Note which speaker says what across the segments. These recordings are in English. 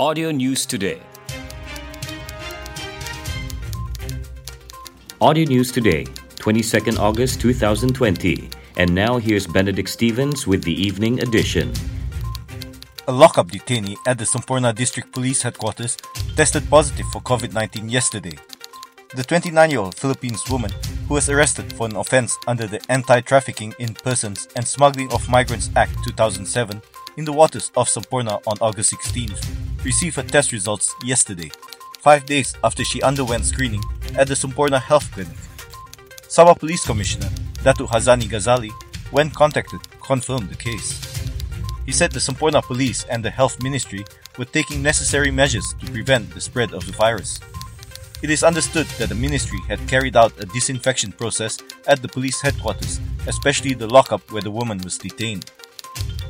Speaker 1: Audio News Today. Audio News Today, 22nd August 2020. And now here's Benedict Stevens with the evening edition.
Speaker 2: A lockup detainee at the Semporna District Police Headquarters tested positive for COVID 19 yesterday. The 29 year old Philippines woman, who was arrested for an offense under the Anti Trafficking in Persons and Smuggling of Migrants Act 2007 in the waters of Semporna on August 16th, received her test results yesterday, five days after she underwent screening at the Semporna Health Clinic. Sabah Police Commissioner Datu Hazani Ghazali, when contacted, confirmed the case. He said the Semporna Police and the Health Ministry were taking necessary measures to prevent the spread of the virus. It is understood that the ministry had carried out a disinfection process at the police headquarters, especially the lockup where the woman was detained.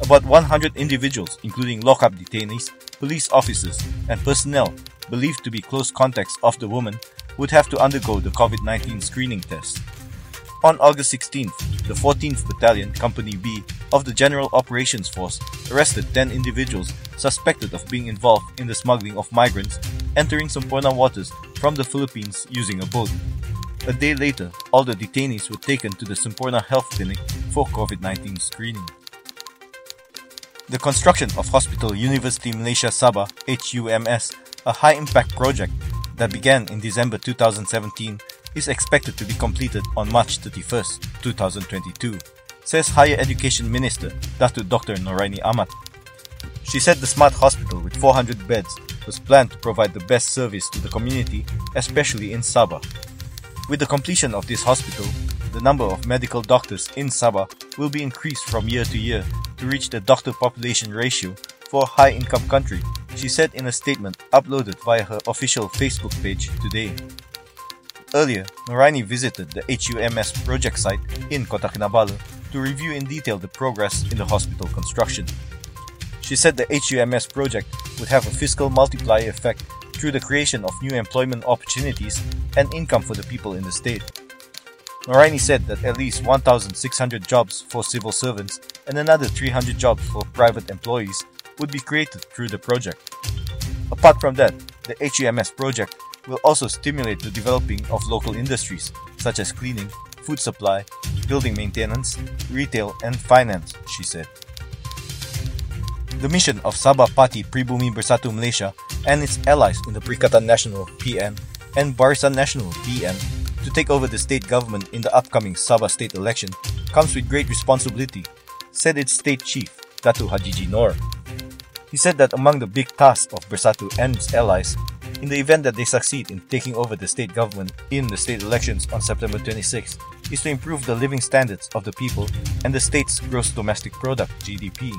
Speaker 2: About 100 individuals, including lockup detainees, police officers, and personnel believed to be close contacts of the woman, would have to undergo the COVID 19 screening test. On August 16th, the 14th Battalion, Company B, of the General Operations Force arrested 10 individuals suspected of being involved in the smuggling of migrants entering Semporna waters from the Philippines using a boat. A day later, all the detainees were taken to the Semporna Health Clinic for COVID 19 screening. The construction of Hospital University Malaysia Sabah HUMS, a high impact project that began in December 2017, is expected to be completed on March 31, 2022, says Higher Education Minister Dr. Dr. Noraini Ahmad. She said the smart hospital with 400 beds was planned to provide the best service to the community, especially in Sabah. With the completion of this hospital, the number of medical doctors in Sabah will be increased from year to year to reach the doctor population ratio for a high income country, she said in a statement uploaded via her official Facebook page today. Earlier, Noraini visited the HUMS project site in Kota Kinabalu to review in detail the progress in the hospital construction. She said the HUMS project would have a fiscal multiplier effect through the creation of new employment opportunities and income for the people in the state. Noraini said that at least 1,600 jobs for civil servants and another 300 jobs for private employees would be created through the project. Apart from that, the HUMS project will also stimulate the developing of local industries such as cleaning, food supply, building maintenance, retail, and finance, she said. The mission of Sabah Party Pribumi Bersatu Malaysia and its allies in the Perikatan Nasional PN and Barisan Nasional BN to take over the state government in the upcoming Sabah state election comes with great responsibility, said its state chief, Datu Hajiji Noor. He said that among the big tasks of Bersatu and its allies, in the event that they succeed in taking over the state government in the state elections on September 26, is to improve the living standards of the people and the state's gross domestic product (GDP).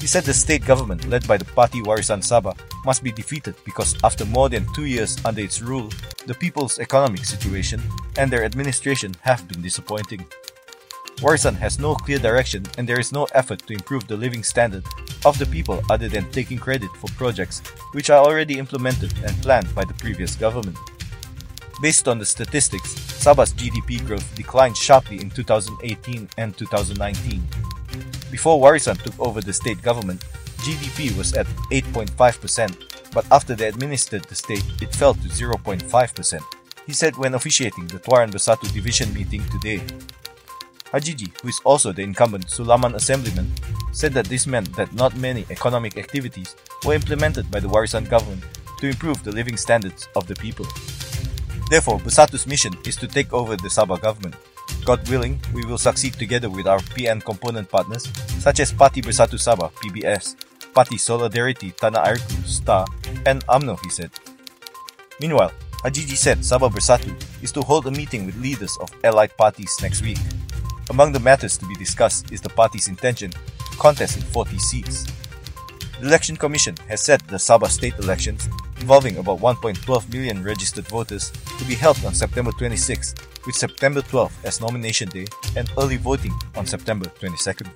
Speaker 2: He said the state government, led by the Party Warisan Sabah, must be defeated because after more than two years under its rule, the people's economic situation and their administration have been disappointing. Warisan has no clear direction and there is no effort to improve the living standard of the people other than taking credit for projects which are already implemented and planned by the previous government. Based on the statistics, Sabah's GDP growth declined sharply in 2018 and 2019. Before Warisan took over the state government, GDP was at 8.5%, but after they administered the state, it fell to 0.5%, he said when officiating the Tuaran Bersatu division meeting today. Hajiji, who is also the incumbent Sulaman assemblyman, said that this meant that not many economic activities were implemented by the Warisan government to improve the living standards of the people. Therefore, Bersatu's mission is to take over the Sabah government. God willing, we will succeed together with our PN component partners such as Parti Bersatu Sabah (PBS), Parti Solidarity Tanah Airku (STA), and UMNO, he said. Meanwhile, Hajiji said Sabah Bersatu is to hold a meeting with leaders of allied parties next week. Among the matters to be discussed is the party's intention to contest in 40 seats. The Election Commission has set the Sabah state elections, involving about 1.12 million registered voters, to be held on September 26, with September 12 as nomination day and early voting on September 22nd.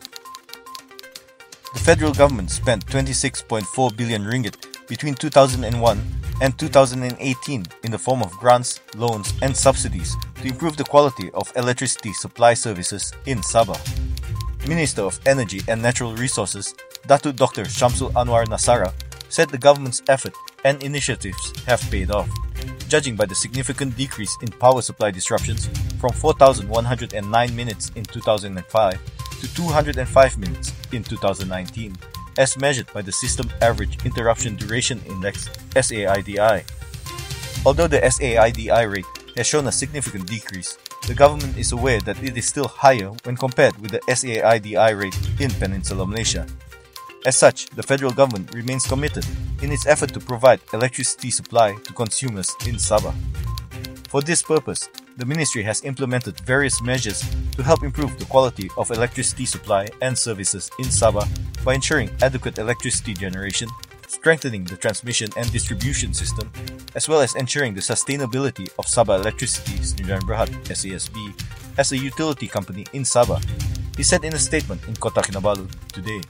Speaker 2: The federal government spent 26.4 billion ringgit between 2001 and 2018 in the form of grants, loans, and subsidies to improve the quality of electricity supply services in Sabah. Minister of Energy and Natural Resources, Datu Dr. Shamsul Anuar Nasarah, said the government's effort and initiatives have paid off, judging by the significant decrease in power supply disruptions from 4,109 minutes in 2005 to 205 minutes in 2019, as measured by the System Average Interruption Duration Index SAIDI. Although the SAIDI rate has shown a significant decrease, the government is aware that it is still higher when compared with the SAIDI rate in Peninsular Malaysia. As such, the federal government remains committed in its effort to provide electricity supply to consumers in Sabah. For this purpose, the ministry has implemented various measures to help improve the quality of electricity supply and services in Sabah by ensuring adequate electricity generation, strengthening the transmission and distribution system, as well as ensuring the sustainability of Sabah Electricity Sdn Berhad SESB as a utility company in Sabah, he said in a statement in Kota Kinabalu today.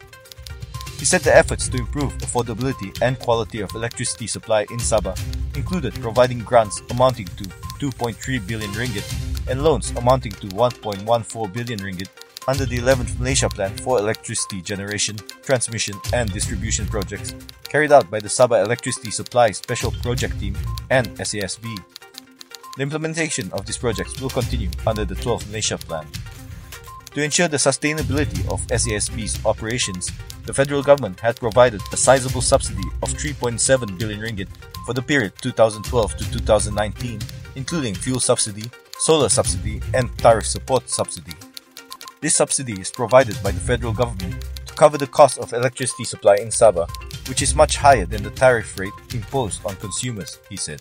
Speaker 2: He said the efforts to improve affordability and quality of electricity supply in Sabah included providing grants amounting to 2.3 billion ringgit and loans amounting to 1.14 billion ringgit under the 11th Malaysia Plan for electricity generation, transmission, and distribution projects carried out by the Sabah Electricity Supply Special Project Team and SESB. The implementation of these projects will continue under the 12th Malaysia Plan. To ensure the sustainability of SESB's operations, the federal government had provided a sizable subsidy of 3.7 billion ringgit for the period 2012 to 2019, including fuel subsidy, solar subsidy, and tariff support subsidy. This subsidy is provided by the federal government to cover the cost of electricity supply in Sabah, which is much higher than the tariff rate imposed on consumers, he said.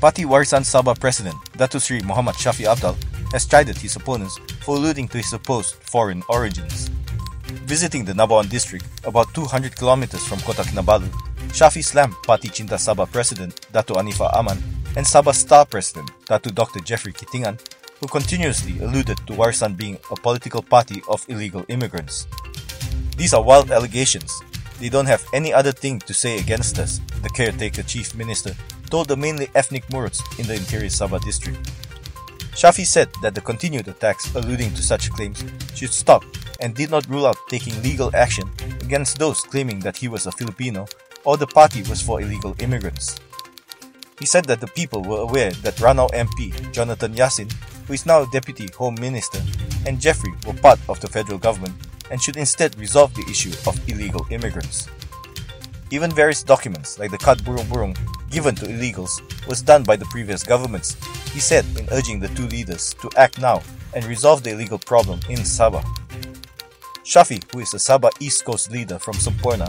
Speaker 2: Parti Warisan Sabah President Datuk Sri Muhammad Shafie Apdal has chided his opponents for alluding to his supposed foreign origins. Visiting the Nabawan district, about 200 kilometers from Kota Kinabalu, Shafie slammed Parti Cinta Sabah President Dato Anifah Aman and Sabah Star President Dato Dr. Jeffrey Kitingan, who continuously alluded to Warisan being a political party of illegal immigrants. These are wild allegations. They don't have any other thing to say against us, the caretaker chief minister told the mainly ethnic Muruts in the interior Sabah district. Shafie said that the continued attacks alluding to such claims should stop and did not rule out taking legal action against those claiming that he was a Filipino or the party was for illegal immigrants. He said that the people were aware that Ranau MP Jonathan Yasin, who is now Deputy Home Minister, and Jeffrey were part of the federal government and should instead resolve the issue of illegal immigrants. Even various documents like the Kad Burung Burung given to illegals was done by the previous governments, he said in urging the two leaders to act now and resolve the illegal problem in Sabah. Shafie, who is the Sabah East Coast leader from Semporna,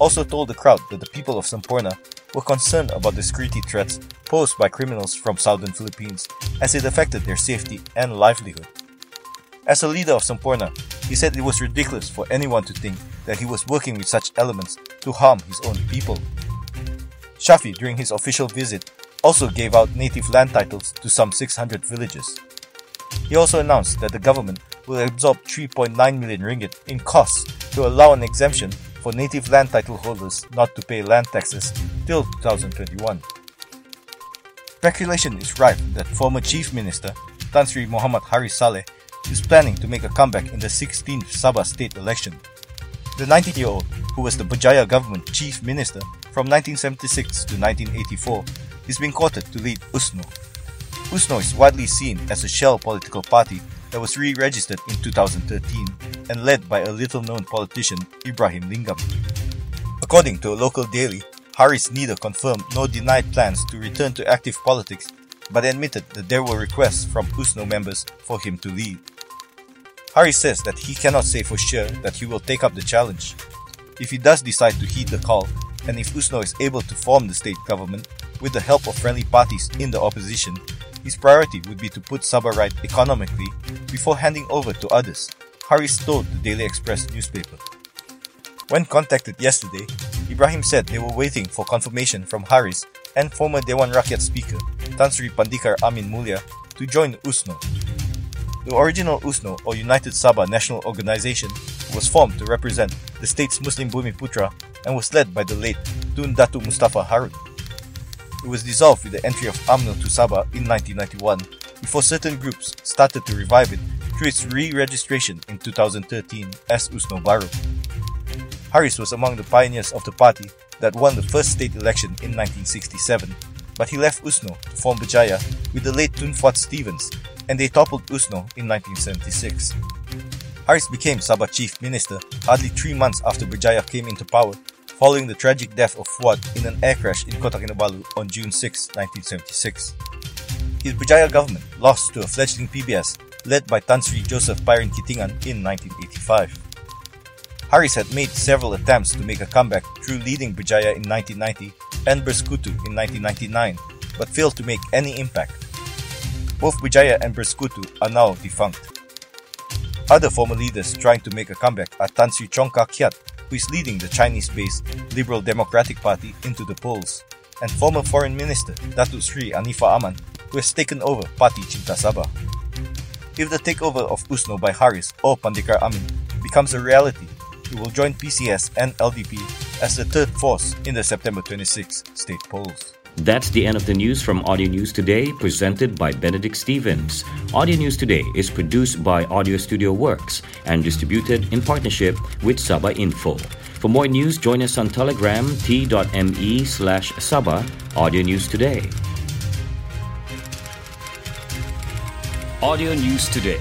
Speaker 2: also told the crowd that the people of Semporna were concerned about the security threats posed by criminals from southern Philippines as it affected their safety and livelihood. As a leader of Semporna, he said it was ridiculous for anyone to think that he was working with such elements to harm his own people. Shafie, during his official visit, also gave out native land titles to some 600 villages. He also announced that the government will absorb 3.9 million ringgit in costs to allow an exemption for native land title holders not to pay land taxes till 2021. Speculation is rife that former Chief Minister Tan Sri Muhammad Harris Salleh is planning to make a comeback in the 16th Sabah state election. The 19-year-old, who was the Berjaya government chief minister from 1976 to 1984, is being courted to lead USNO. USNO is widely seen as a shell political party that was re-registered in 2013 and led by a little-known politician Ibrahim Lingam. According to a local daily, Harris neither confirmed nor denied plans to return to active politics, but admitted that there were requests from USNO members for him to leave. Harris says that he cannot say for sure that he will take up the challenge. If he does decide to heed the call, and if USNO is able to form the state government with the help of friendly parties in the opposition, his priority would be to put Sabah right economically before handing over to others, Harris told the Daily Express newspaper. When contacted yesterday, Ibrahim said they were waiting for confirmation from Harris and former Dewan Rakyat Speaker Tan Sri Pandikar Amin Mulia to join USNO. The original USNO or United Sabah National Organization was formed to represent the state's Muslim Bumi Putra and was led by the late Tun Datu Mustafa Harun. It was dissolved with the entry of UMNO to Sabah in 1991 before certain groups started to revive it through its re-registration in 2013 as USNO Baru. Harris was among the pioneers of the party that won the first state election in 1967, but he left USNO to form Berjaya with the late Tun Fuad Stephens, and they toppled USNO in 1976. Harris became Sabah chief minister hardly three months after Berjaya came into power, following the tragic death of Fuad in an air crash in Kota Kinabalu on June 6, 1976. His Berjaya government lost to a fledgling PBS led by Tan Sri Joseph Pairin Kitingan in 1985. Harris had made several attempts to make a comeback through leading Berjaya in 1990 and Bersekutu in 1999, but failed to make any impact. Both Berjaya and Bersekutu are now defunct. Other former leaders trying to make a comeback are Tan Sri Chong Kah Kiat, who is leading the Chinese-based Liberal Democratic Party into the polls, and former Foreign Minister Datuk Sri Anifah Aman, who has taken over Parti Cinta Sabah. If the takeover of USNO by Harris or Pandikar Amin becomes a reality, will join PCS and LDP as the third force in the September 26 state polls.
Speaker 1: That's the end of the news from Audio News Today, presented by Benedict Stevens. Audio News Today is produced by Audio Studio Works and distributed in partnership with Sabah Info. For more news, join us on Telegram t.me slash Sabah Audio News Today. Audio News Today